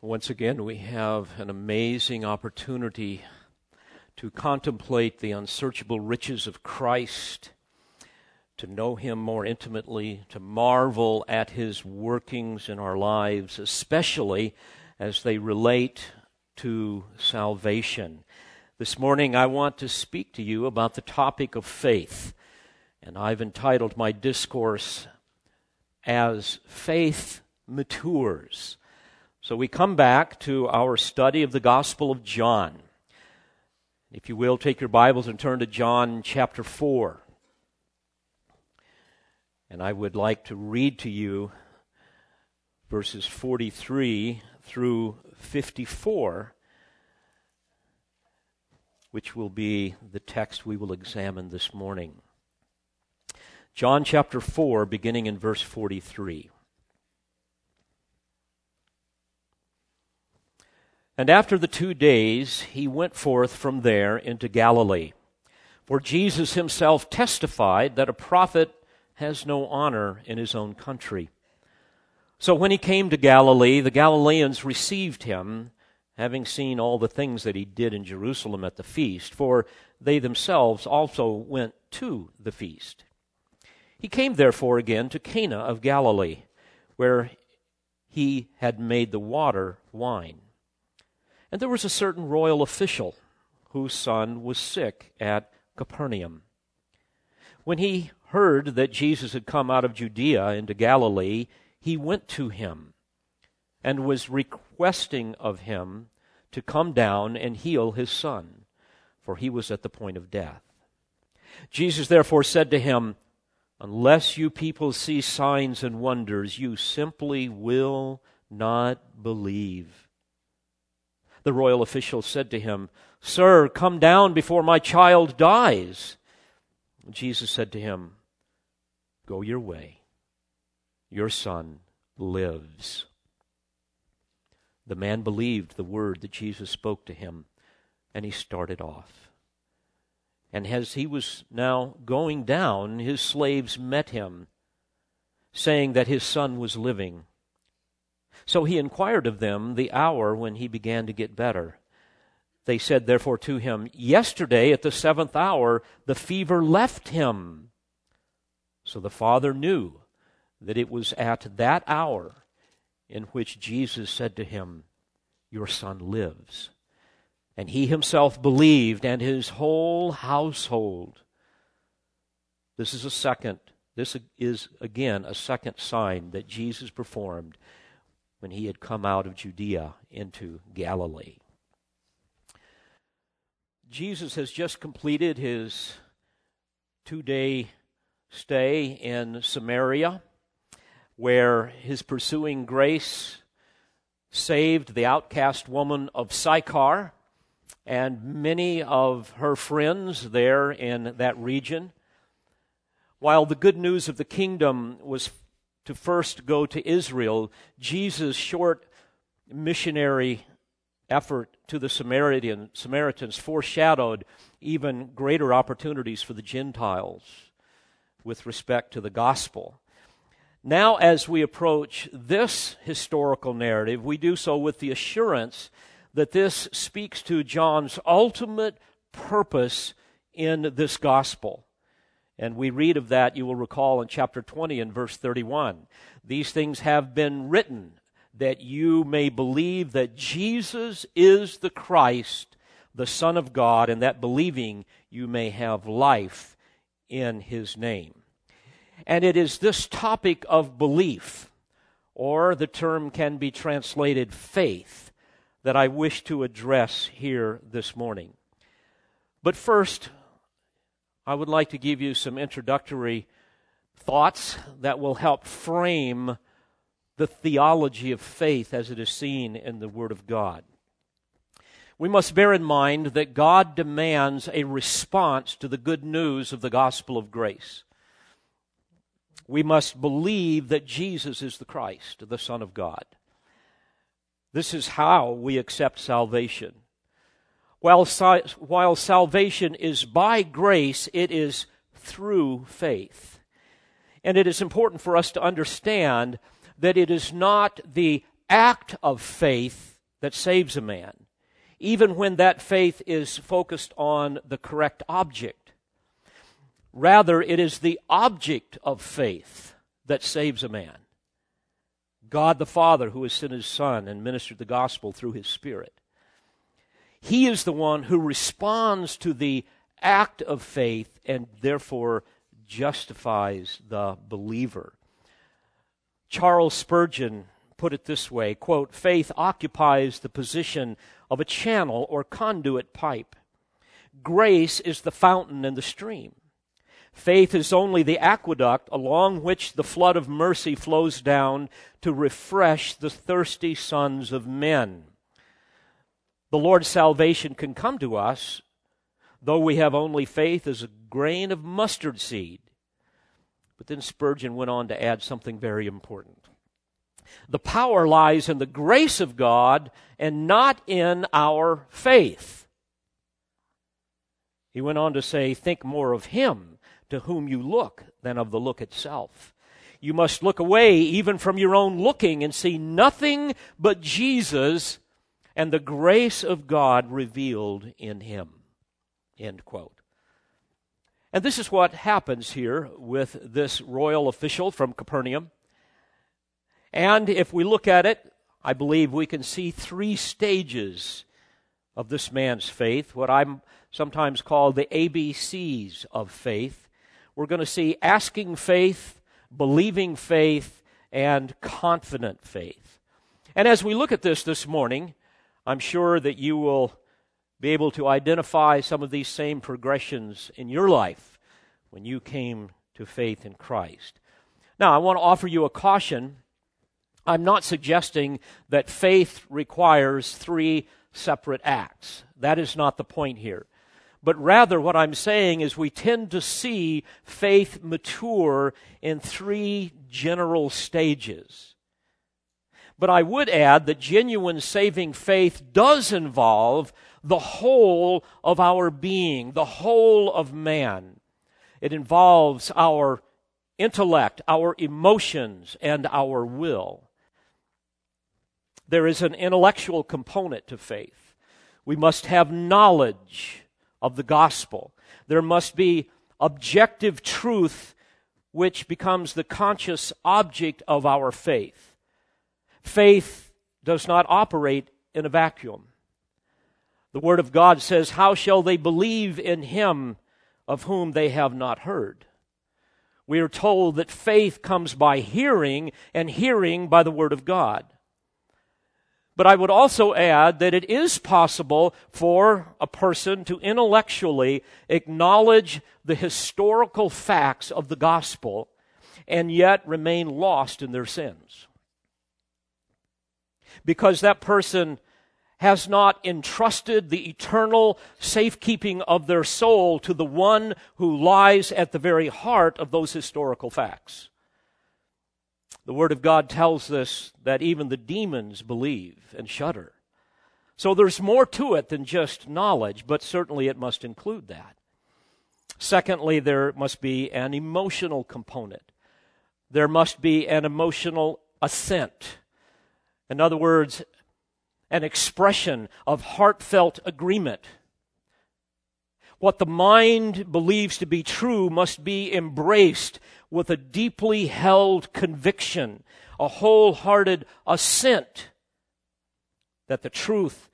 Once again, we have an amazing opportunity to contemplate the unsearchable riches of Christ, to know Him more intimately, to marvel at His workings in our lives, especially as they relate to salvation. This morning, I want to speak to you about the topic of faith, and I've entitled my discourse as Faith Matures. So we come back to our study of the Gospel of John. If you will, take your Bibles and turn to John chapter 4. And I would like to read to you verses 43 through 54, which will be the text we will examine this morning. John chapter 4, beginning in verse 43. And after the two days, he went forth from there into Galilee. For Jesus himself testified that a prophet has no honor in his own country. So when he came to Galilee, the Galileans received him, having seen all the things that he did in Jerusalem at the feast, for they themselves also went to the feast. He came therefore again to Cana of Galilee, where he had made the water wine. And there was a certain royal official whose son was sick at Capernaum. When he heard that Jesus had come out of Judea into Galilee, he went to him and was requesting of him to come down and heal his son, for he was at the point of death. Jesus therefore said to him, Unless you people see signs and wonders, you simply will not believe. The royal official said to him, Sir, come down before my child dies. Jesus said to him, Go your way. Your son lives. The man believed the word that Jesus spoke to him, and he started off. And as he was now going down, his slaves met him, saying that his son was living. So he inquired of them the hour when he began to get better. They said, therefore, to him, Yesterday at the seventh hour the fever left him. So the father knew that it was at that hour in which Jesus said to him, Your son lives. And he himself believed, and his whole household. This is a second, this is again a second sign that Jesus performed when he had come out of Judea into Galilee. Jesus has just completed his two day stay in Samaria, where his pursuing grace saved the outcast woman of Sychar and many of her friends there in that region. While the good news of the kingdom was to first go to Israel, Jesus' short missionary effort to the Samaritan, Samaritans foreshadowed even greater opportunities for the Gentiles with respect to the gospel. Now, as we approach this historical narrative, we do so with the assurance that this speaks to John's ultimate purpose in this gospel. And we read of that, you will recall, in chapter 20 and verse 31. These things have been written that you may believe that Jesus is the Christ, the Son of God, and that believing you may have life in his name. And it is this topic of belief, or the term can be translated faith, that I wish to address here this morning. But first, I would like to give you some introductory thoughts that will help frame the theology of faith as it is seen in the Word of God. We must bear in mind that God demands a response to the good news of the gospel of grace. We must believe that Jesus is the Christ, the Son of God. This is how we accept salvation. While, while salvation is by grace, it is through faith. And it is important for us to understand that it is not the act of faith that saves a man, even when that faith is focused on the correct object. Rather, it is the object of faith that saves a man. God the Father, who has sent his Son and ministered the gospel through his Spirit. He is the one who responds to the act of faith and therefore justifies the believer. Charles Spurgeon put it this way quote, Faith occupies the position of a channel or conduit pipe. Grace is the fountain and the stream. Faith is only the aqueduct along which the flood of mercy flows down to refresh the thirsty sons of men. The Lord's salvation can come to us, though we have only faith as a grain of mustard seed. But then Spurgeon went on to add something very important. The power lies in the grace of God and not in our faith. He went on to say, Think more of Him to whom you look than of the look itself. You must look away even from your own looking and see nothing but Jesus and the grace of God revealed in him. End quote. And this is what happens here with this royal official from Capernaum. And if we look at it, I believe we can see three stages of this man's faith, what I'm sometimes called the ABCs of faith we're going to see asking faith, believing faith, and confident faith. And as we look at this this morning, I'm sure that you will be able to identify some of these same progressions in your life when you came to faith in Christ. Now, I want to offer you a caution. I'm not suggesting that faith requires three separate acts. That is not the point here. But rather, what I'm saying is we tend to see faith mature in three general stages. But I would add that genuine saving faith does involve the whole of our being, the whole of man. It involves our intellect, our emotions, and our will. There is an intellectual component to faith. We must have knowledge of the gospel. There must be objective truth which becomes the conscious object of our faith. Faith does not operate in a vacuum. The Word of God says, How shall they believe in Him of whom they have not heard? We are told that faith comes by hearing, and hearing by the Word of God. But I would also add that it is possible for a person to intellectually acknowledge the historical facts of the gospel and yet remain lost in their sins. Because that person has not entrusted the eternal safekeeping of their soul to the one who lies at the very heart of those historical facts. The Word of God tells us that even the demons believe and shudder. So there's more to it than just knowledge, but certainly it must include that. Secondly, there must be an emotional component. There must be an emotional assent. In other words, an expression of heartfelt agreement. What the mind believes to be true must be embraced with a deeply held conviction, a wholehearted assent that the truth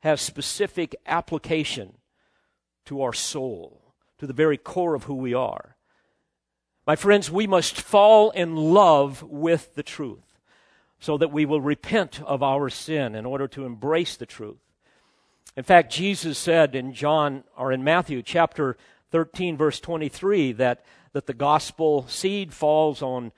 has specific application to our soul, to the very core of who we are. My friends, we must fall in love with the truth so that we will repent of our sin in order to embrace the truth. In fact, Jesus said in John or in Matthew chapter 13 verse 23 that that the gospel seed falls on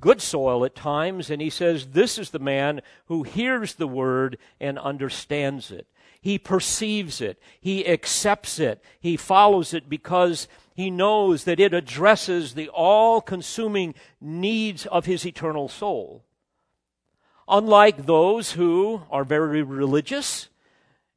good soil at times, and he says, This is the man who hears the word and understands it. He perceives it, he accepts it, he follows it because he knows that it addresses the all consuming needs of his eternal soul. Unlike those who are very religious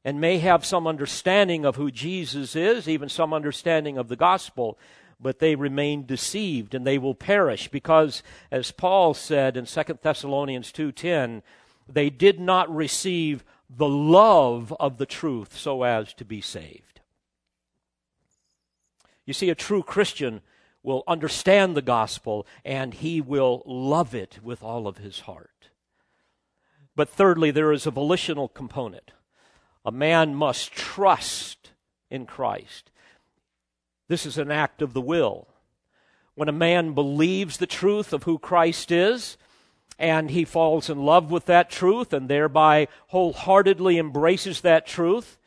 and may have some understanding of who Jesus is, even some understanding of the gospel, but they remain deceived and they will perish because as Paul said in 2 Thessalonians 2:10 they did not receive the love of the truth so as to be saved. You see, a true Christian will understand the gospel and he will love it with all of his heart. But thirdly, there is a volitional component. A man must trust in Christ. This is an act of the will. When a man believes the truth of who Christ is, and he falls in love with that truth and thereby wholeheartedly embraces that truth,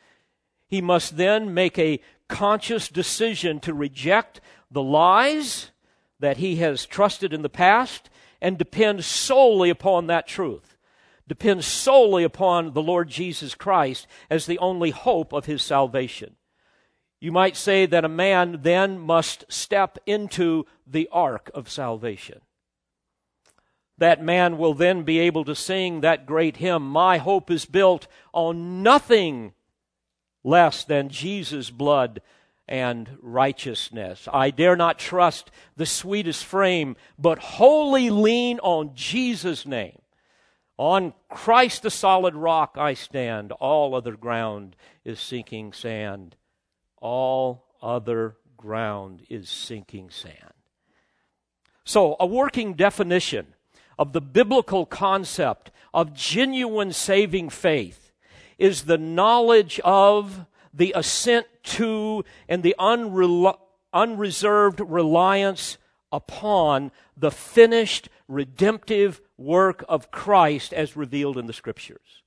he must then make a conscious decision to reject the lies that he has trusted in the past and depend solely upon that truth. Depend solely upon the Lord Jesus Christ as the only hope of his salvation. You might say that a man then must step into the ark of salvation. That man will then be able to sing that great hymn, My hope is built on nothing less than Jesus' blood and righteousness. I dare not trust the sweetest frame, but wholly lean on Jesus' name. On Christ the solid rock I stand, all other ground is sinking sand. All other ground is sinking sand. So, a working definition of the biblical concept of genuine saving faith is the knowledge of the assent to and the unre- unreserved reliance upon the finished redemptive work of Christ as revealed in the Scriptures.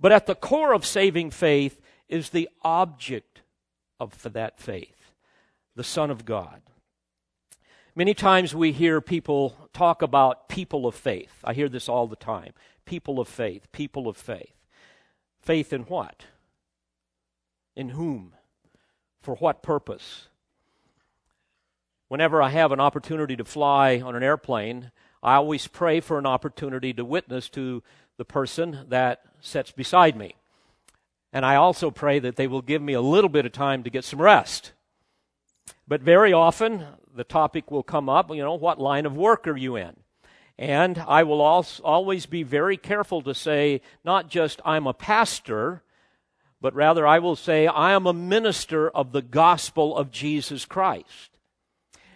But at the core of saving faith is the object of that faith, the Son of God. Many times we hear people talk about people of faith. I hear this all the time. People of faith, people of faith. Faith in what? In whom? For what purpose? Whenever I have an opportunity to fly on an airplane, I always pray for an opportunity to witness to the person that sits beside me. And I also pray that they will give me a little bit of time to get some rest. But very often, the topic will come up, you know, what line of work are you in? And I will always be very careful to say, not just I'm a pastor, but rather I will say, I am a minister of the gospel of Jesus Christ.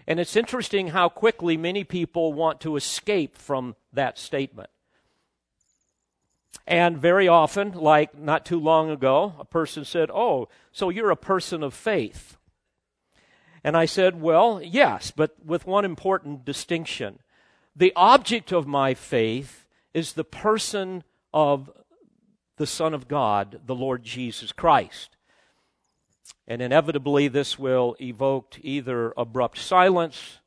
And it's interesting how quickly many people want to escape from that statement. And very often, like not too long ago, a person said, Oh, so you're a person of faith. And I said, Well, yes, but with one important distinction. The object of my faith is the person of the Son of God, the Lord Jesus Christ. And inevitably, this will evoke either abrupt silence,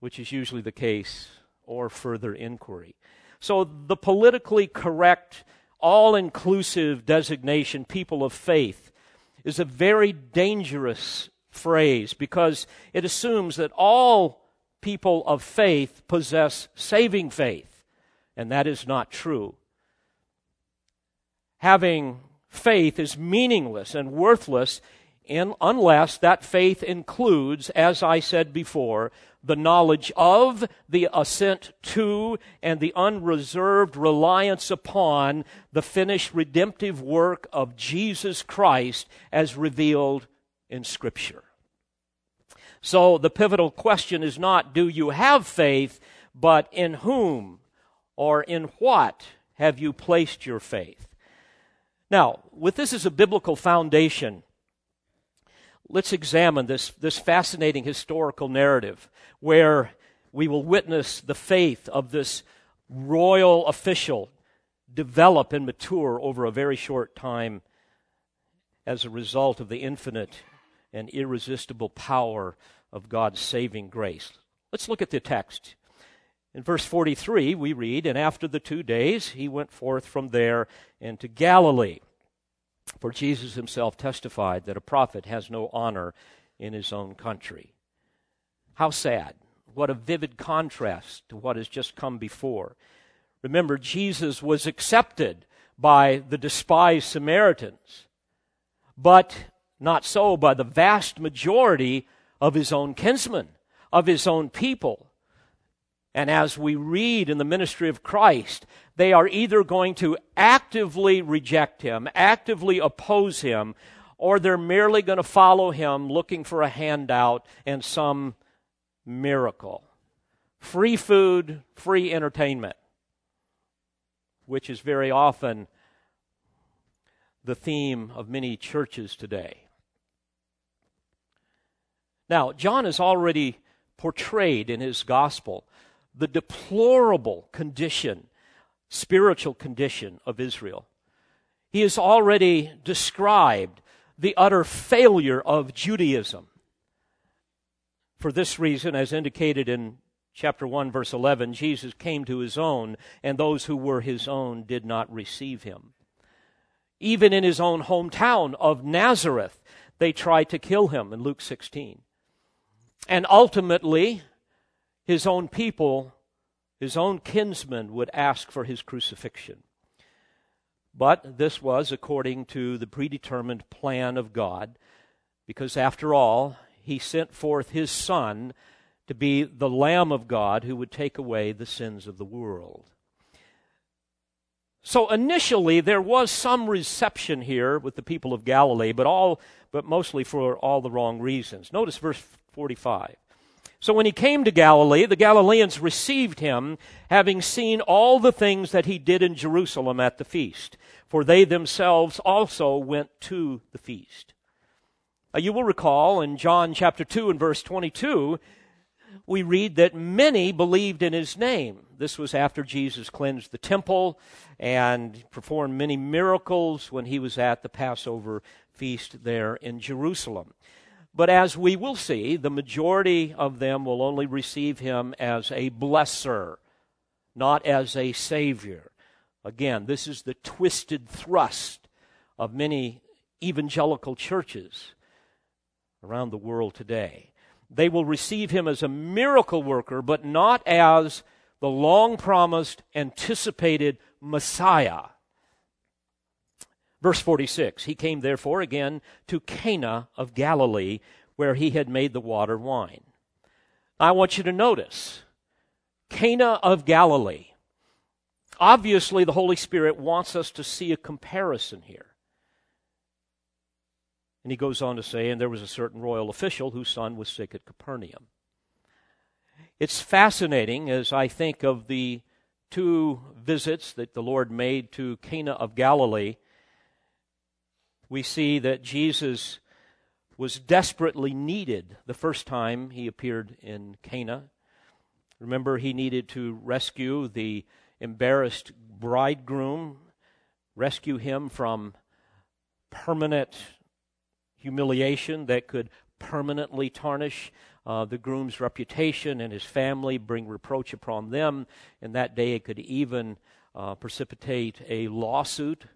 which is usually the case, or further inquiry. So, the politically correct, all inclusive designation, people of faith, is a very dangerous phrase because it assumes that all people of faith possess saving faith, and that is not true. Having faith is meaningless and worthless in, unless that faith includes, as I said before, the knowledge of, the assent to, and the unreserved reliance upon the finished redemptive work of Jesus Christ as revealed in Scripture. So the pivotal question is not do you have faith, but in whom or in what have you placed your faith? Now, with this as a biblical foundation, let's examine this, this fascinating historical narrative where we will witness the faith of this royal official develop and mature over a very short time as a result of the infinite and irresistible power of God's saving grace. Let's look at the text. In verse 43, we read, And after the two days he went forth from there into Galilee. For Jesus himself testified that a prophet has no honor in his own country. How sad. What a vivid contrast to what has just come before. Remember, Jesus was accepted by the despised Samaritans, but not so by the vast majority of his own kinsmen, of his own people. And as we read in the ministry of Christ, they are either going to actively reject him, actively oppose him, or they're merely going to follow him looking for a handout and some miracle. Free food, free entertainment, which is very often the theme of many churches today. Now, John is already portrayed in his gospel the deplorable condition, spiritual condition of Israel. He has already described the utter failure of Judaism. For this reason, as indicated in chapter 1, verse 11, Jesus came to his own, and those who were his own did not receive him. Even in his own hometown of Nazareth, they tried to kill him in Luke 16. And ultimately, his own people, his own kinsmen, would ask for his crucifixion. But this was according to the predetermined plan of God, because after all, he sent forth his Son to be the Lamb of God who would take away the sins of the world. So initially there was some reception here with the people of Galilee, but all but mostly for all the wrong reasons. Notice verse 45. So when he came to Galilee, the Galileans received him, having seen all the things that he did in Jerusalem at the feast, for they themselves also went to the feast. Uh, you will recall in John chapter 2 and verse 22, we read that many believed in his name. This was after Jesus cleansed the temple and performed many miracles when he was at the Passover feast there in Jerusalem. But as we will see, the majority of them will only receive him as a blesser, not as a savior. Again, this is the twisted thrust of many evangelical churches around the world today. They will receive him as a miracle worker, but not as the long promised, anticipated Messiah. Verse 46 He came therefore again to Cana of Galilee, where he had made the water wine. I want you to notice Cana of Galilee. Obviously, the Holy Spirit wants us to see a comparison here. And he goes on to say, and there was a certain royal official whose son was sick at Capernaum. It's fascinating as I think of the two visits that the Lord made to Cana of Galilee we see that Jesus was desperately needed the first time he appeared in Cana. Remember, he needed to rescue the embarrassed bridegroom, rescue him from permanent humiliation that could permanently tarnish uh, the groom's reputation and his family, bring reproach upon them. And that day it could even uh, precipitate a lawsuit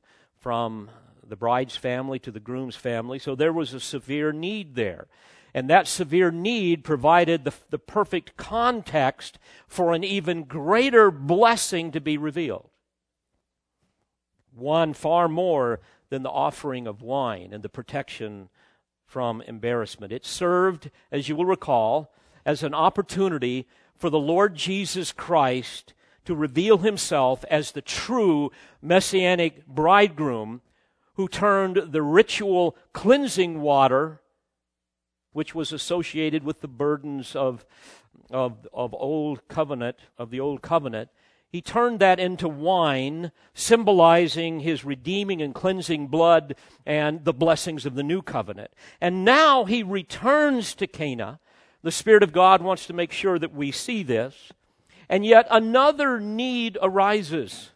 from the bride's family to the groom's family. So there was a severe need there. And that severe need provided the, the perfect context for an even greater blessing to be revealed. One far more than the offering of wine and the protection from embarrassment. It served, as you will recall, as an opportunity for the Lord Jesus Christ to reveal himself as the true messianic bridegroom who turned the ritual cleansing water, which was associated with the burdens of, of, of old covenant, of the old covenant, he turned that into wine, symbolizing his redeeming and cleansing blood and the blessings of the new covenant. And now he returns to Cana. The Spirit of God wants to make sure that we see this. And yet another need arises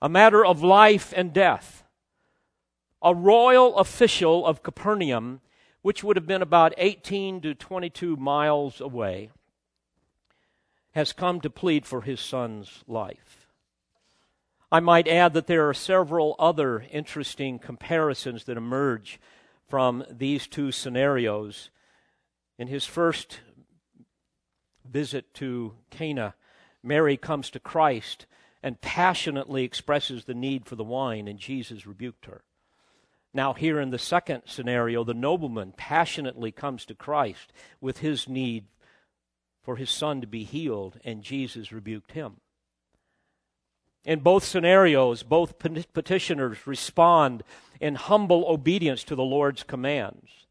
a matter of life and death a royal official of Capernaum, which would have been about 18 to 22 miles away, has come to plead for his son's life. I might add that there are several other interesting comparisons that emerge from these two scenarios. In his first visit to Cana, Mary comes to Christ and passionately expresses the need for the wine, and Jesus rebuked her. Now, here in the second scenario, the nobleman passionately comes to Christ with his need for his son to be healed, and Jesus rebuked him. In both scenarios, both petitioners respond in humble obedience to the Lord's commands.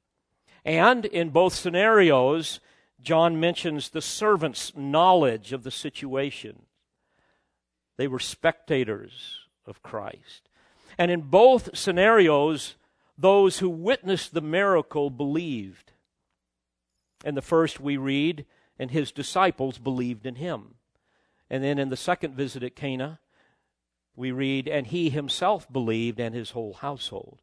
And in both scenarios, John mentions the servant's knowledge of the situation. They were spectators of Christ. And in both scenarios, those who witnessed the miracle believed. In the first, we read, and his disciples believed in him. And then in the second visit at Cana, we read, and he himself believed and his whole household.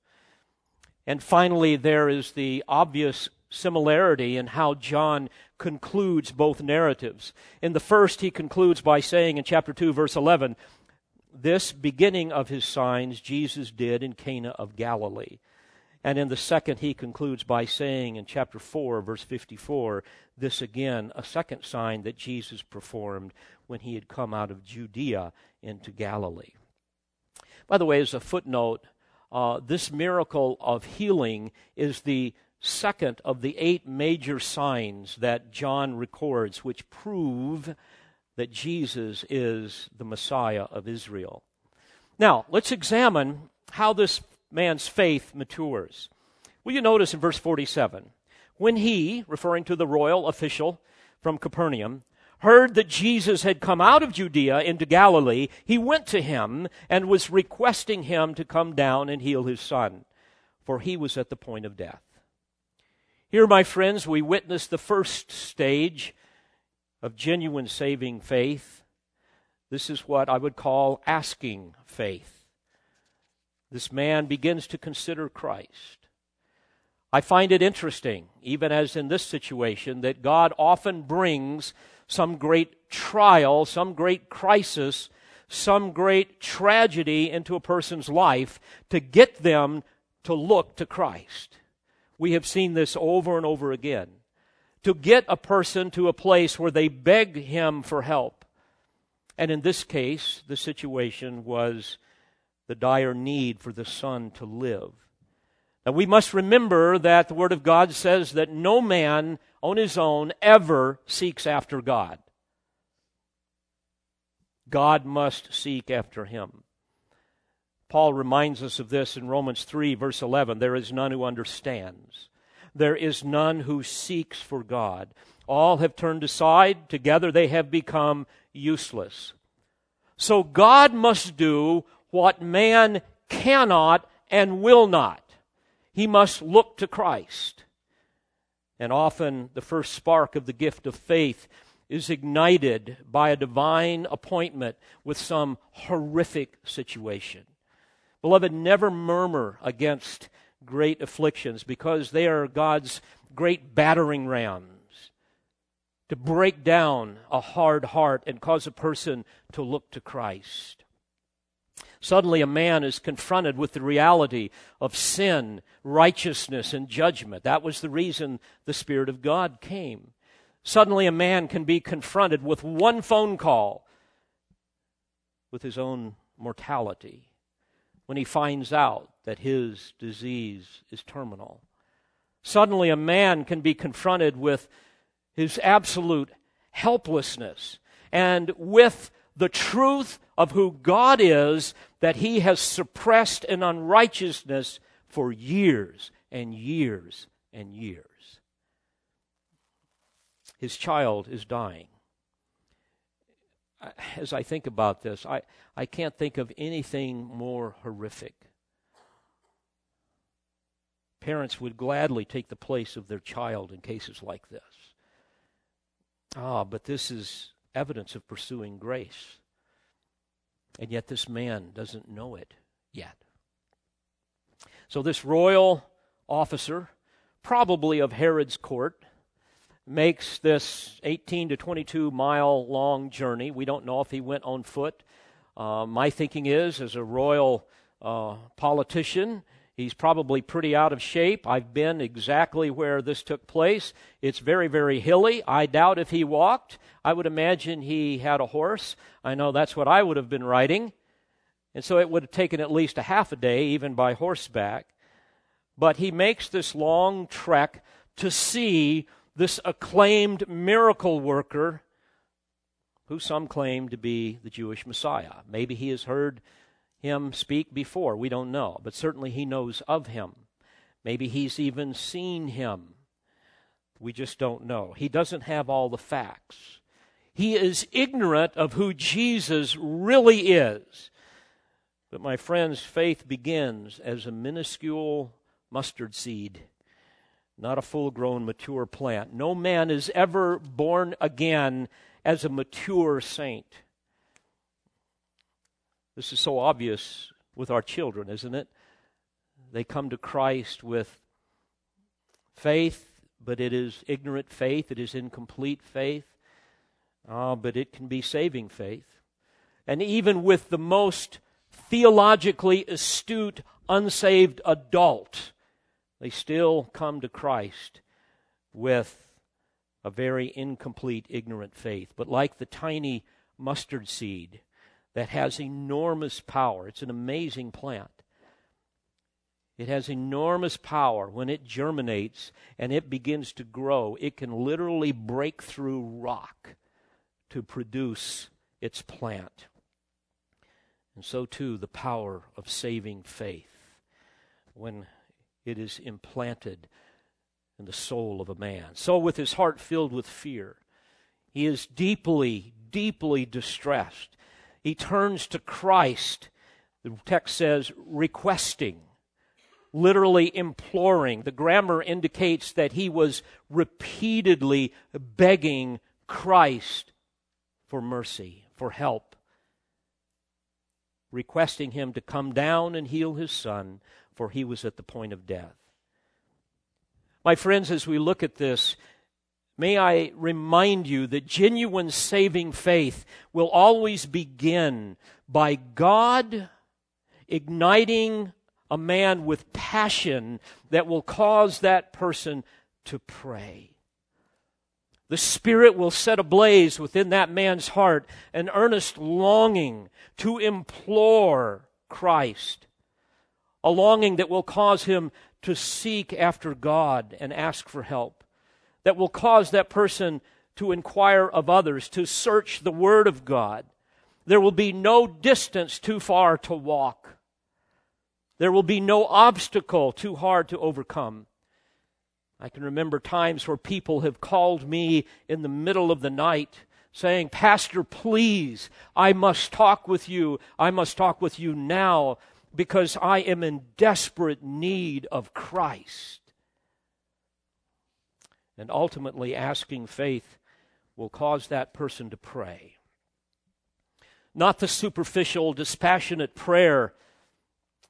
And finally, there is the obvious similarity in how John concludes both narratives. In the first, he concludes by saying in chapter 2, verse 11, This beginning of his signs Jesus did in Cana of Galilee. And in the second, he concludes by saying in chapter 4, verse 54, this again, a second sign that Jesus performed when he had come out of Judea into Galilee. By the way, as a footnote, uh, this miracle of healing is the second of the eight major signs that John records, which prove that Jesus is the Messiah of Israel. Now, let's examine how this man's faith matures. Will you notice in verse 47? When he, referring to the royal official from Capernaum, heard that Jesus had come out of Judea into Galilee, he went to him and was requesting him to come down and heal his son, for he was at the point of death. Here, my friends, we witness the first stage of genuine saving faith. This is what I would call asking faith. This man begins to consider Christ. I find it interesting, even as in this situation, that God often brings some great trial, some great crisis, some great tragedy into a person's life to get them to look to Christ. We have seen this over and over again. To get a person to a place where they beg him for help. And in this case, the situation was the dire need for the son to live. Now we must remember that the Word of God says that no man on his own ever seeks after God. God must seek after him. Paul reminds us of this in Romans 3, verse 11. There is none who understands, there is none who seeks for God. All have turned aside, together they have become useless. So God must do what man cannot and will not. He must look to Christ. And often the first spark of the gift of faith is ignited by a divine appointment with some horrific situation. Beloved, never murmur against great afflictions because they are God's great battering rams to break down a hard heart and cause a person to look to Christ. Suddenly, a man is confronted with the reality of sin, righteousness, and judgment. That was the reason the Spirit of God came. Suddenly, a man can be confronted with one phone call with his own mortality when he finds out that his disease is terminal. Suddenly, a man can be confronted with his absolute helplessness and with the truth of who God is that he has suppressed in unrighteousness for years and years and years. His child is dying. As I think about this, I, I can't think of anything more horrific. Parents would gladly take the place of their child in cases like this. Ah, but this is evidence of pursuing grace. And yet this man doesn't know it yet. So this royal officer, probably of Herod's court, makes this 18 to 22 mile long journey. We don't know if he went on foot. Uh, my thinking is, as a royal uh, politician, He's probably pretty out of shape. I've been exactly where this took place. It's very, very hilly. I doubt if he walked. I would imagine he had a horse. I know that's what I would have been riding. And so it would have taken at least a half a day, even by horseback. But he makes this long trek to see this acclaimed miracle worker who some claim to be the Jewish Messiah. Maybe he has heard him speak before. We don't know. But certainly he knows of him. Maybe he's even seen him. We just don't know. He doesn't have all the facts. He is ignorant of who Jesus really is. But my friends, faith begins as a minuscule mustard seed, not a full grown mature plant. No man is ever born again as a mature saint. This is so obvious with our children, isn't it? They come to Christ with faith, but it is ignorant faith, it is incomplete faith, uh, but it can be saving faith. And even with the most theologically astute, unsaved adult, they still come to Christ with a very incomplete, ignorant faith. But like the tiny mustard seed that has enormous power, it's an amazing plant. It has enormous power. When it germinates and it begins to grow, it can literally break through rock to produce its plant. And so, too, the power of saving faith when it is implanted in the soul of a man. So, with his heart filled with fear, he is deeply, deeply distressed. He turns to Christ, the text says, requesting, literally imploring. The grammar indicates that he was repeatedly begging Christ for mercy, for help, requesting him to come down and heal his son, for he was at the point of death. My friends, as we look at this, may I remind you that genuine saving faith will always begin by God igniting a man with passion that will cause that person to pray. The Spirit will set ablaze within that man's heart an earnest longing to implore Christ, a longing that will cause him to seek after God and ask for help, that will cause that person to inquire of others, to search the Word of God. There will be no distance too far to walk. There will be no obstacle too hard to overcome. I can remember times where people have called me in the middle of the night saying, Pastor, please, I must talk with you. I must talk with you now because I am in desperate need of Christ. And ultimately, asking faith will cause that person to pray. Not the superficial, dispassionate prayer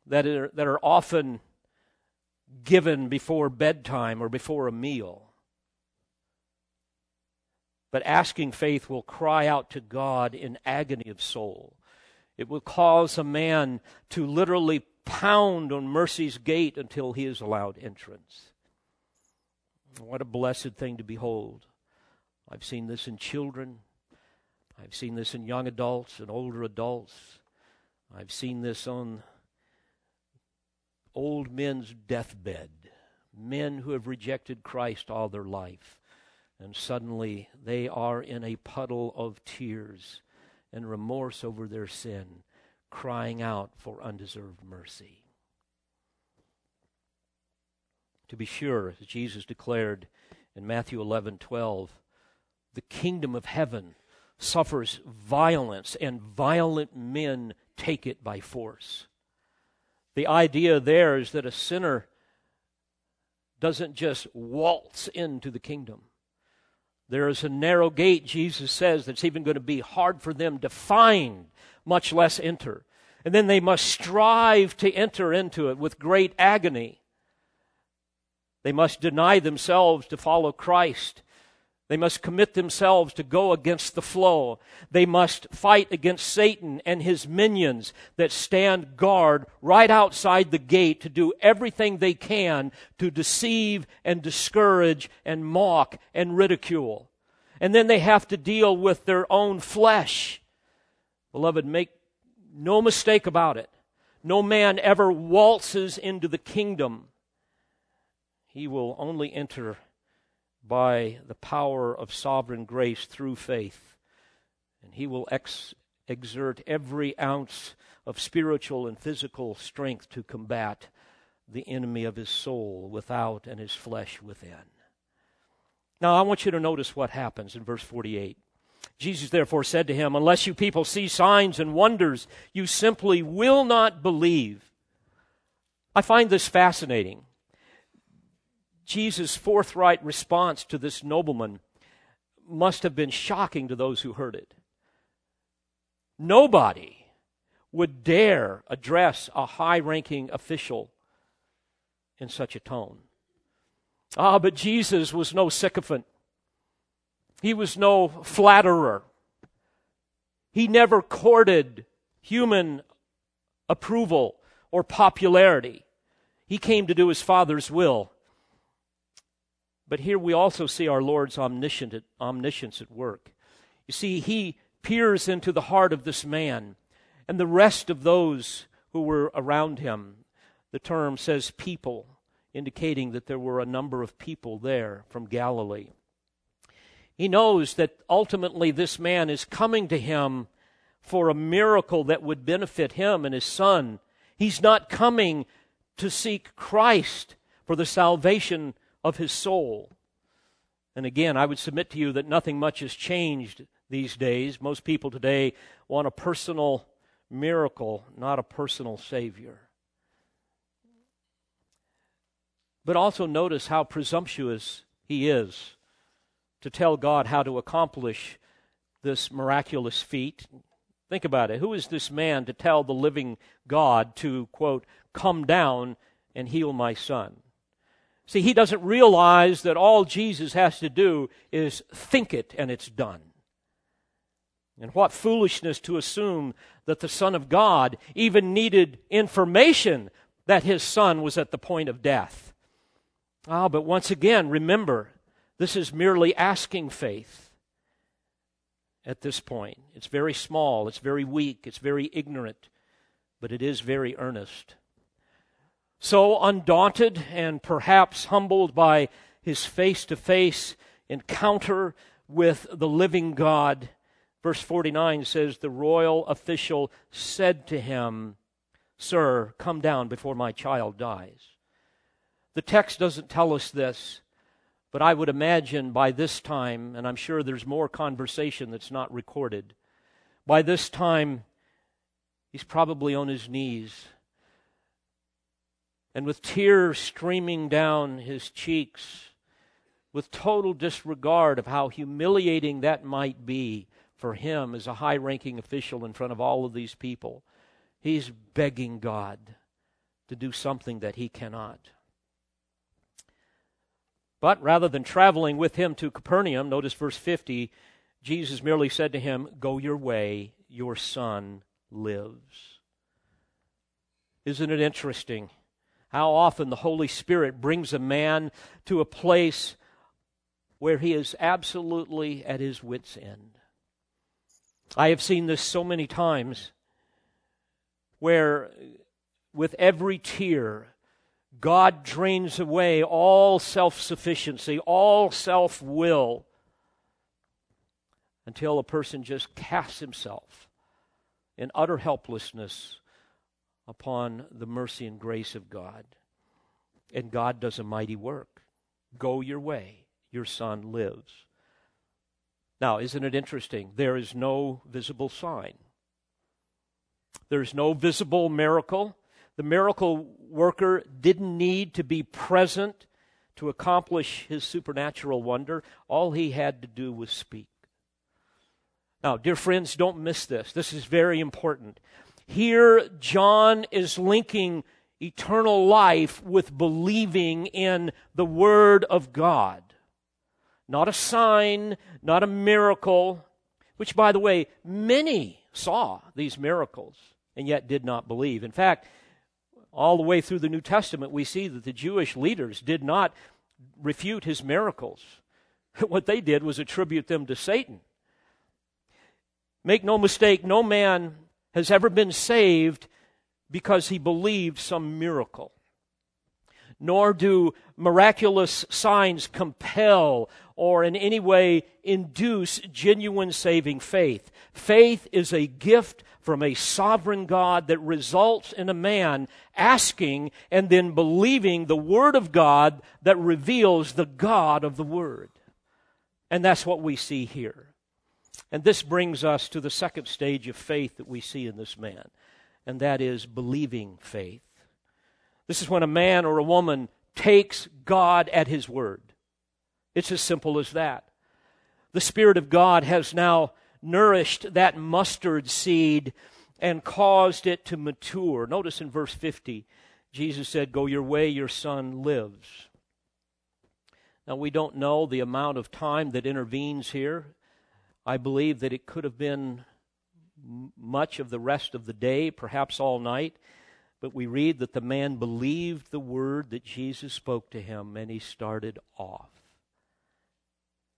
that are, that are often given before bedtime or before a meal. But asking faith will cry out to God in agony of soul. It will cause a man to literally pound on mercy's gate until he is allowed entrance. What a blessed thing to behold. I've seen this in children. I've seen this in young adults and older adults. I've seen this on old men's deathbed. Men who have rejected Christ all their life. And suddenly they are in a puddle of tears and remorse over their sin, crying out for undeserved mercy. To be sure, as Jesus declared in Matthew 11 12, the kingdom of heaven suffers violence, and violent men take it by force. The idea there is that a sinner doesn't just waltz into the kingdom. There is a narrow gate, Jesus says, that's even going to be hard for them to find, much less enter. And then they must strive to enter into it with great agony. They must deny themselves to follow Christ. They must commit themselves to go against the flow. They must fight against Satan and his minions that stand guard right outside the gate to do everything they can to deceive and discourage and mock and ridicule. And then they have to deal with their own flesh. Beloved, make no mistake about it. No man ever waltzes into the kingdom. He will only enter by the power of sovereign grace through faith. And He will ex- exert every ounce of spiritual and physical strength to combat the enemy of his soul without and his flesh within. Now, I want you to notice what happens in verse 48. Jesus therefore said to him, Unless you people see signs and wonders, you simply will not believe. I find this fascinating. Jesus' forthright response to this nobleman must have been shocking to those who heard it. Nobody would dare address a high ranking official in such a tone. Ah, but Jesus was no sycophant. He was no flatterer. He never courted human approval or popularity. He came to do his Father's will. But here we also see our Lord's omniscience at work. You see, he peers into the heart of this man and the rest of those who were around him. The term says people, indicating that there were a number of people there from Galilee. He knows that ultimately this man is coming to him for a miracle that would benefit him and his son. He's not coming to seek Christ for the salvation of his soul. And again, I would submit to you that nothing much has changed these days. Most people today want a personal miracle, not a personal Savior. But also notice how presumptuous he is to tell God how to accomplish this miraculous feat. Think about it. Who is this man to tell the living God to, quote, come down and heal my son? See, he doesn't realize that all Jesus has to do is think it and it's done. And what foolishness to assume that the Son of God even needed information that his son was at the point of death. Ah, but once again, remember, this is merely asking faith at this point. It's very small, it's very weak, it's very ignorant, but it is very earnest. So, undaunted and perhaps humbled by his face to face encounter with the living God, verse 49 says, The royal official said to him, Sir, come down before my child dies. The text doesn't tell us this, but I would imagine by this time, and I'm sure there's more conversation that's not recorded, by this time, he's probably on his knees. And with tears streaming down his cheeks, with total disregard of how humiliating that might be for him as a high ranking official in front of all of these people, he's begging God to do something that he cannot. But rather than traveling with him to Capernaum, notice verse 50, Jesus merely said to him, Go your way, your son lives. Isn't it interesting how often the Holy Spirit brings a man to a place where he is absolutely at his wits' end? I have seen this so many times where, with every tear, God drains away all self sufficiency, all self will, until a person just casts himself in utter helplessness upon the mercy and grace of God. And God does a mighty work. Go your way, your son lives. Now, isn't it interesting? There is no visible sign. There's no visible miracle. The miracle worker didn't need to be present to accomplish his supernatural wonder. All he had to do was speak. Now, dear friends, don't miss this. This is very important. Here, John is linking eternal life with believing in the Word of God. Not a sign, not a miracle, which, by the way, many saw these miracles and yet did not believe. In fact, all the way through the New Testament, we see that the Jewish leaders did not refute his miracles. What they did was attribute them to Satan. Make no mistake, no man has ever been saved because he believed some miracle. nor do miraculous signs compel or in any way induce genuine saving faith. Faith is a gift from a sovereign God that results in a man asking and then believing the Word of God that reveals the God of the Word. And that's what we see here. And this brings us to the second stage of faith that we see in this man, and that is believing faith. This is when a man or a woman takes God at His word. It's as simple as that. The Spirit of God has now nourished that mustard seed and caused it to mature. Notice in verse 50, Jesus said, Go your way, your son lives. Now, we don't know the amount of time that intervenes here. I believe that it could have been much of the rest of the day, perhaps all night. But we read that the man believed the word that Jesus spoke to him and he started off.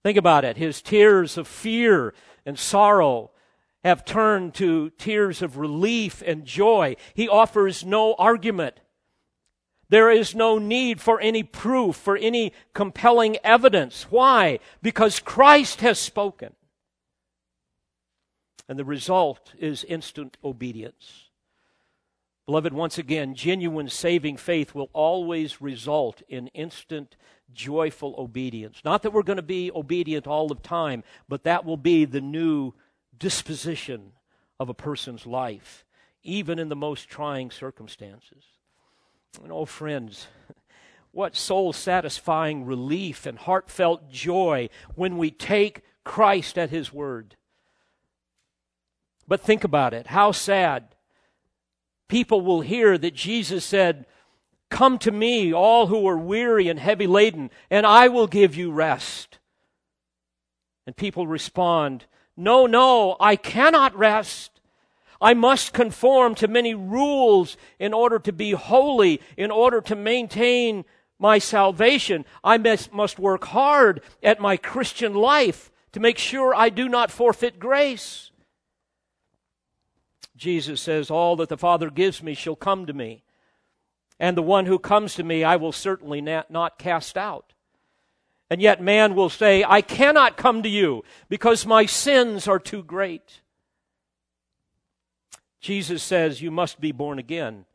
Think about it. His tears of fear and sorrow have turned to tears of relief and joy. He offers no argument. There is no need for any proof, for any compelling evidence. Why? Because Christ has spoken. And the result is instant obedience. Beloved, once again, genuine saving faith will always result in instant, joyful obedience. Not that we're going to be obedient all the time, but that will be the new disposition of a person's life, even in the most trying circumstances. And oh, friends, what soul satisfying relief and heartfelt joy when we take Christ at His word. But think about it. How sad. People will hear that Jesus said, Come to me, all who are weary and heavy laden, and I will give you rest. And people respond, No, no, I cannot rest. I must conform to many rules in order to be holy, in order to maintain my salvation. I must, work hard at my Christian life to make sure I do not forfeit grace. Jesus says, All that the Father gives me shall come to me, and the one who comes to me I will certainly not cast out. And yet man will say, I cannot come to you because my sins are too great. Jesus says, You must be born again.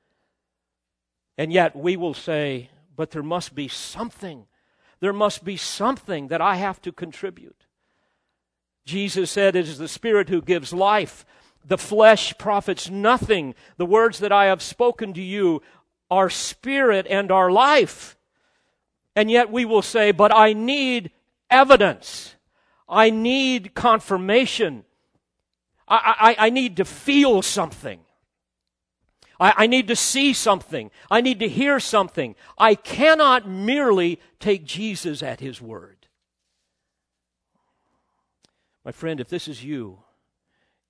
And yet we will say, But there must be something. There must be something that I have to contribute. Jesus said, It is the Spirit who gives life. The flesh profits nothing. The words that I have spoken to you are spirit and are life. And yet we will say, but I need evidence. I need confirmation. I, I, I need to feel something. I, I need to see something. I need to hear something. I cannot merely take Jesus at his word. My friend, if this is you,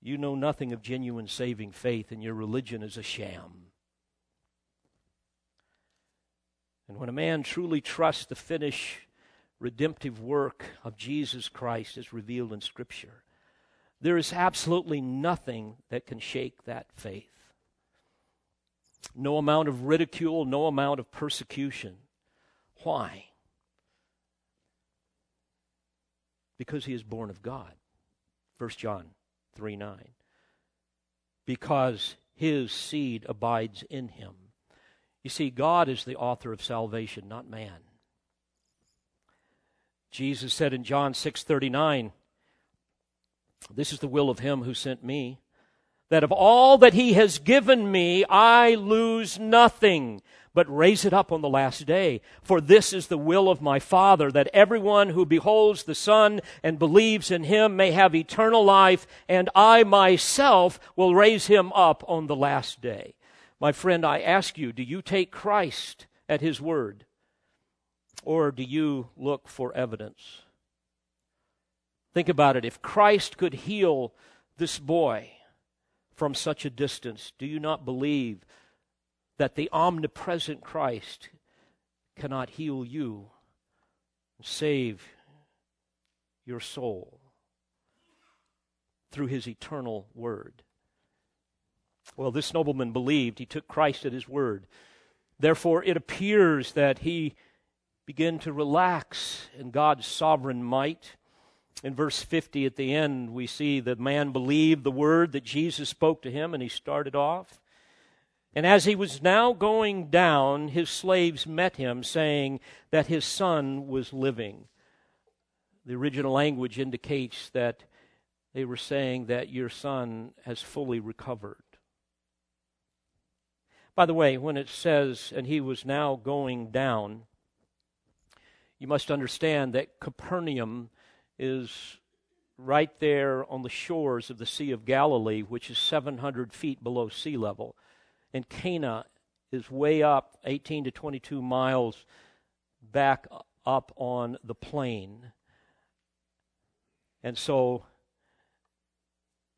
you know nothing of genuine saving faith, and your religion is a sham. And when a man truly trusts the finished redemptive work of Jesus Christ as revealed in Scripture, there is absolutely nothing that can shake that faith. No amount of ridicule, no amount of persecution. Why? Because he is born of God. 1 John 3 9. Because his seed abides in him. You see, God is the author of salvation, not man. Jesus said in John 6 39, This is the will of him who sent me, that of all that he has given me, I lose nothing but raise it up on the last day. For this is the will of my Father, that everyone who beholds the Son and believes in him may have eternal life, and I myself will raise him up on the last day. My friend, I ask you, do you take Christ at his word? Or do you look for evidence? Think about it. If Christ could heal this boy from such a distance, do you not believe that the omnipresent Christ cannot heal you, save your soul through his eternal word. Well, this nobleman believed. He took Christ at his word. Therefore, it appears that he began to relax in God's sovereign might. In verse 50 at the end, we see the man believed the word that Jesus spoke to him and he started off. And as he was now going down, his slaves met him, saying that his son was living. The original language indicates that they were saying that your son has fully recovered. By the way, when it says, and he was now going down, you must understand that Capernaum is right there on the shores of the Sea of Galilee, which is 700 feet below sea level. And Cana is way up 18 to 22 miles back up on the plain. And so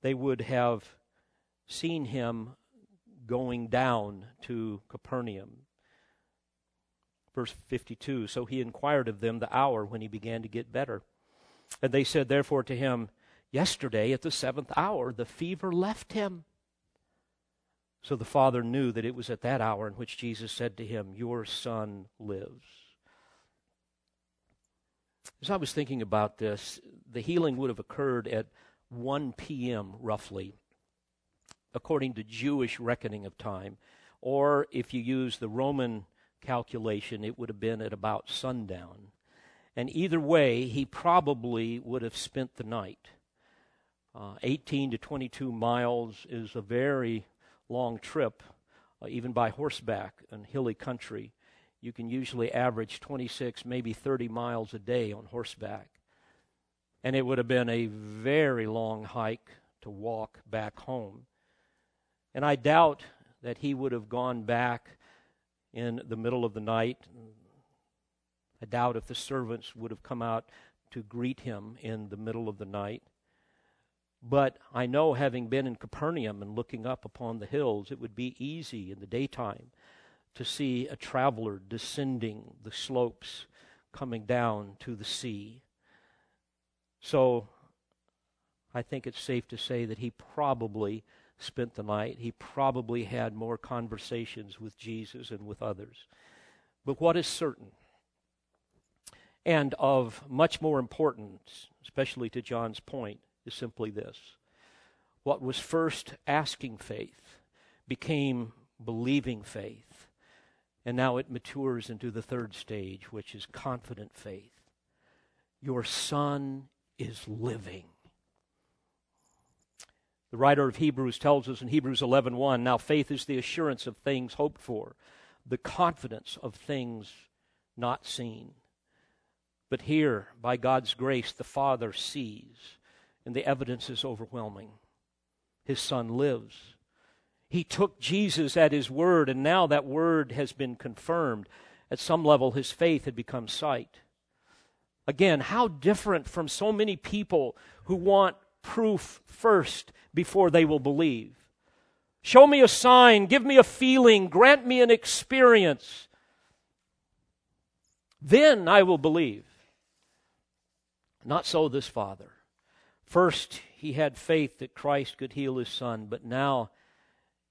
they would have seen him going down to Capernaum. Verse 52 So he inquired of them the hour when he began to get better. And they said, therefore, to him, Yesterday at the seventh hour the fever left him. So the father knew that it was at that hour in which Jesus said to him, Your son lives. As I was thinking about this, the healing would have occurred at 1 p.m. roughly according to Jewish reckoning of time. Or if you use the Roman calculation, it would have been at about sundown. And either way, he probably would have spent the night. Uh, 18 to 22 miles is a very long trip, uh, even by horseback in hilly country. You can usually average 26, maybe 30 miles a day on horseback. And it would have been a very long hike to walk back home. And I doubt that he would have gone back in the middle of the night. I doubt if the servants would have come out to greet him in the middle of the night. But I know, having been in Capernaum and looking up upon the hills, it would be easy in the daytime to see a traveler descending the slopes, coming down to the sea. So I think it's safe to say that he probably spent the night. He probably had more conversations with Jesus and with others. But what is certain, and of much more importance, especially to John's point, is simply this. What was first asking faith became believing faith, and now it matures into the third stage, which is confident faith. Your son is living. The writer of Hebrews tells us in Hebrews 11:1, now faith is the assurance of things hoped for, the confidence of things not seen. But here, by God's grace, the Father sees, and the evidence is overwhelming. His Son lives. He took Jesus at His word, and now that word has been confirmed. At some level, his faith had become sight. Again, how different from so many people who want proof first before they will believe. Show me a sign, give me a feeling, grant me an experience. Then I will believe. Not so this father. First, he had faith that Christ could heal his son, but now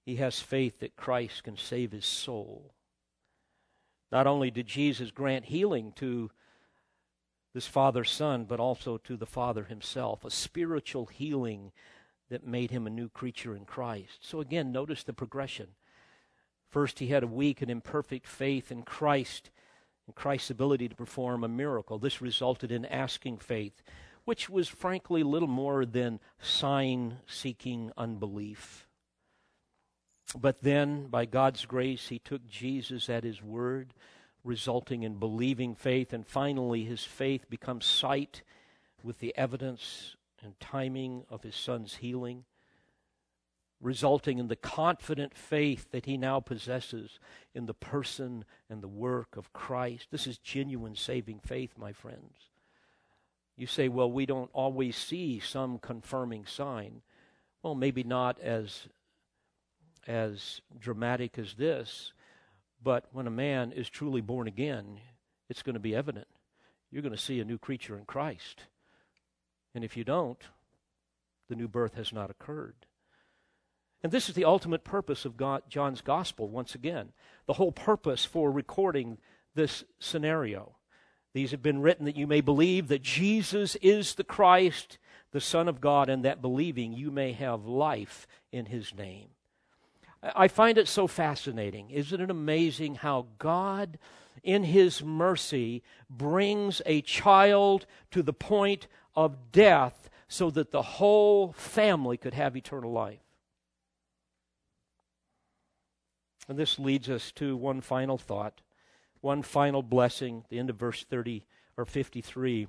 he has faith that Christ can save his soul. Not only did Jesus grant healing to this father's son, but also to the father himself, a spiritual healing that made him a new creature in Christ. So again, notice the progression. First, he had a weak and imperfect faith in Christ and Christ's ability to perform a miracle. This resulted in asking faith, which was frankly little more than sign seeking unbelief. But then, by God's grace, he took Jesus at his word resulting in believing faith. And finally, his faith becomes sight with the evidence and timing of his son's healing, resulting in the confident faith that he now possesses in the person and the work of Christ. This is genuine saving faith, my friends. You say, well, we don't always see some confirming sign. Well, maybe not as as dramatic as this, but when a man is truly born again, it's going to be evident. You're going to see a new creature in Christ. And if you don't, the new birth has not occurred. And this is the ultimate purpose of God, John's gospel, once again. The whole purpose for recording this scenario. These have been written that you may believe that Jesus is the Christ, the Son of God, and that believing you may have life in his name. I find it so fascinating. Isn't it amazing how God, in his mercy, brings a child to the point of death so that the whole family could have eternal life? And this leads us to one final thought, one final blessing, the end of verse 30 or 53.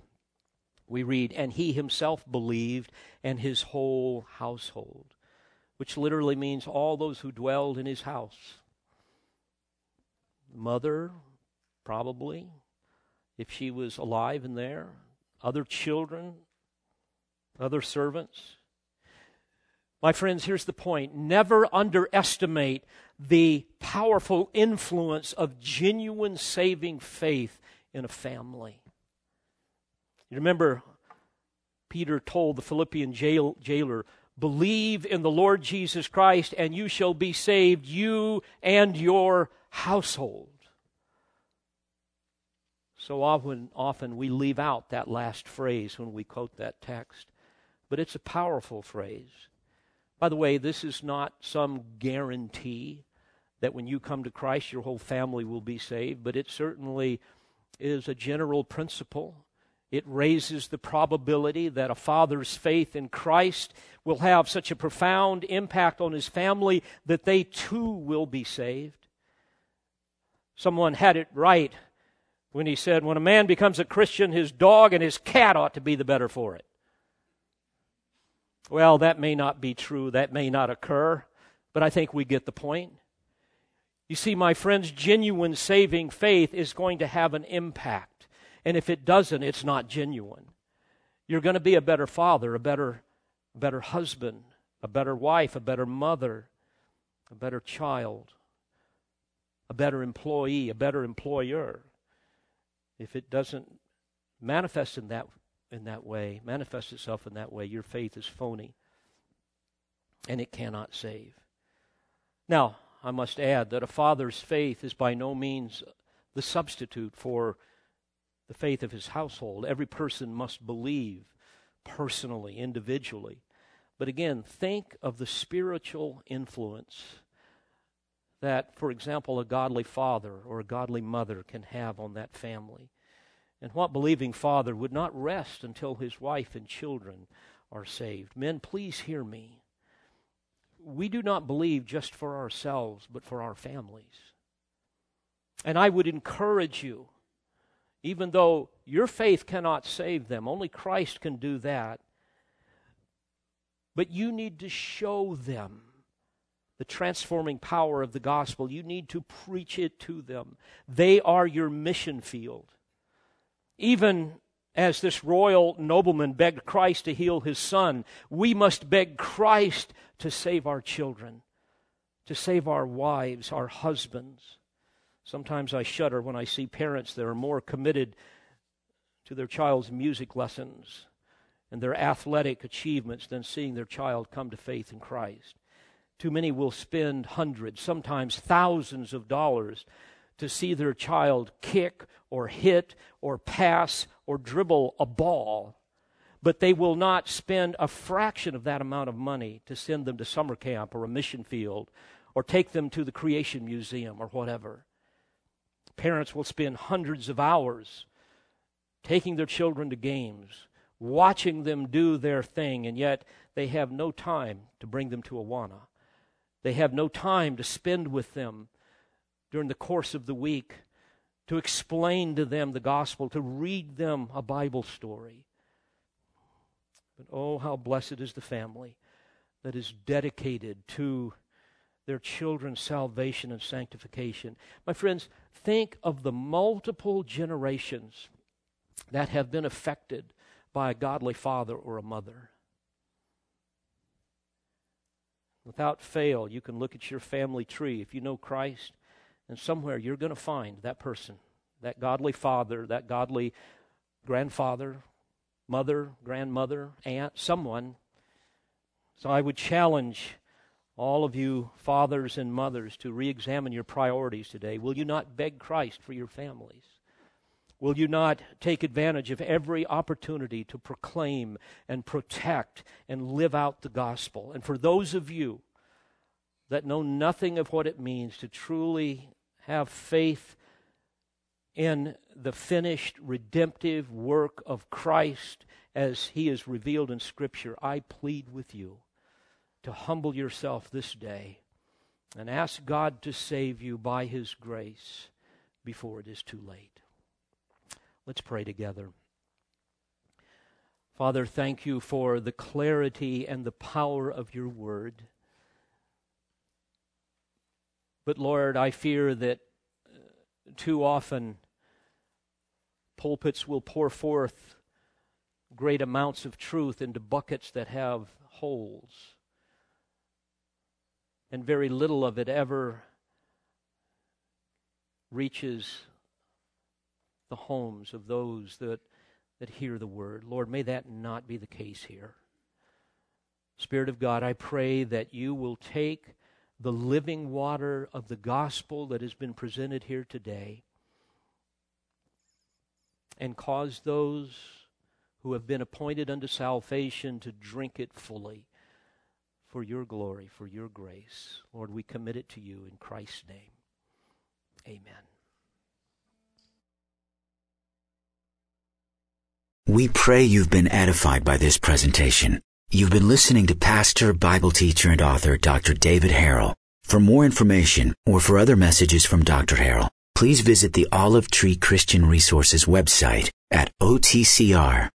We read, And he himself believed, and his whole household, which literally means all those who dwelled in his house. Mother, probably, if she was alive and there, other children, other servants. My friends, here's the point never underestimate the powerful influence of genuine saving faith in a family. You remember, Peter told the Philippian jail, jailer, Believe in the Lord Jesus Christ, and you shall be saved, you and your household. So often, often we leave out that last phrase when we quote that text, but it's a powerful phrase. By the way, this is not some guarantee that when you come to Christ, your whole family will be saved, but it certainly is a general principle. It raises the probability that a father's faith in Christ will have such a profound impact on his family that they too will be saved. Someone had it right when he said, When a man becomes a Christian, his dog and his cat ought to be the better for it. Well, that may not be true, that may not occur, but I think we get the point. You see, my friends, genuine saving faith is going to have an impact. And if it doesn't, it's not genuine. You're going to be a better father, a better, better husband, a better wife, a better mother, a better child, a better employee, a better employer. If it doesn't manifest in that in that way, manifest itself in that way, your faith is phony and it cannot save. Now, I must add that a father's faith is by no means the substitute for the faith of his household. Every person must believe personally, individually. But again, think of the spiritual influence that, for example, a godly father or a godly mother can have on that family. And what believing father would not rest until his wife and children are saved? Men, please hear me. We do not believe just for ourselves, but for our families. And I would encourage you, even though your faith cannot save them, only Christ can do that, but you need to show them the transforming power of the gospel. You need to preach it to them. They are your mission field. Even as this royal nobleman begged Christ to heal his son, we must beg Christ to save our children, to save our wives, our husbands. Sometimes I shudder when I see parents that are more committed to their child's music lessons and their athletic achievements than seeing their child come to faith in Christ. Too many will spend hundreds, sometimes thousands of dollars to see their child kick or hit or pass or dribble a ball, but they will not spend a fraction of that amount of money to send them to summer camp or a mission field or take them to the Creation Museum or whatever. Parents will spend hundreds of hours taking their children to games, watching them do their thing, and yet they have no time to bring them to Awana. They have no time to spend with them during the course of the week to explain to them the gospel, to read them a Bible story. But oh, how blessed is the family that is dedicated to their children's salvation and sanctification. My friends, think of the multiple generations that have been affected by a godly father or a mother. Without fail, you can look at your family tree. If you know Christ, and somewhere you're going to find that person, that godly father, that godly grandfather, mother, grandmother, aunt, someone. So I would challenge all of you fathers and mothers to re examine your priorities today. Will you not beg Christ for your families? Will you not take advantage of every opportunity to proclaim and protect and live out the gospel? And for those of you that know nothing of what it means to truly have faith in the finished redemptive work of Christ as he is revealed in Scripture, I plead with you to humble yourself this day and ask God to save you by his grace before it is too late. Let's pray together. Father, thank you for the clarity and the power of your word. But Lord, I fear that uh, too often pulpits will pour forth great amounts of truth into buckets that have holes. And very little of it ever reaches the homes of those that, that hear the word. Lord, may that not be the case here. Spirit of God, I pray that you will take the living water of the gospel that has been presented here today and cause those who have been appointed unto salvation to drink it fully for your glory, for your grace. Lord, we commit it to you in Christ's name. Amen. We pray you've been edified by this presentation. You've been listening to pastor, Bible teacher, and author Dr. David Harrell. For more information or for other messages from Dr. Harrell, please visit the Olive Tree Christian Resources website at otcr.org.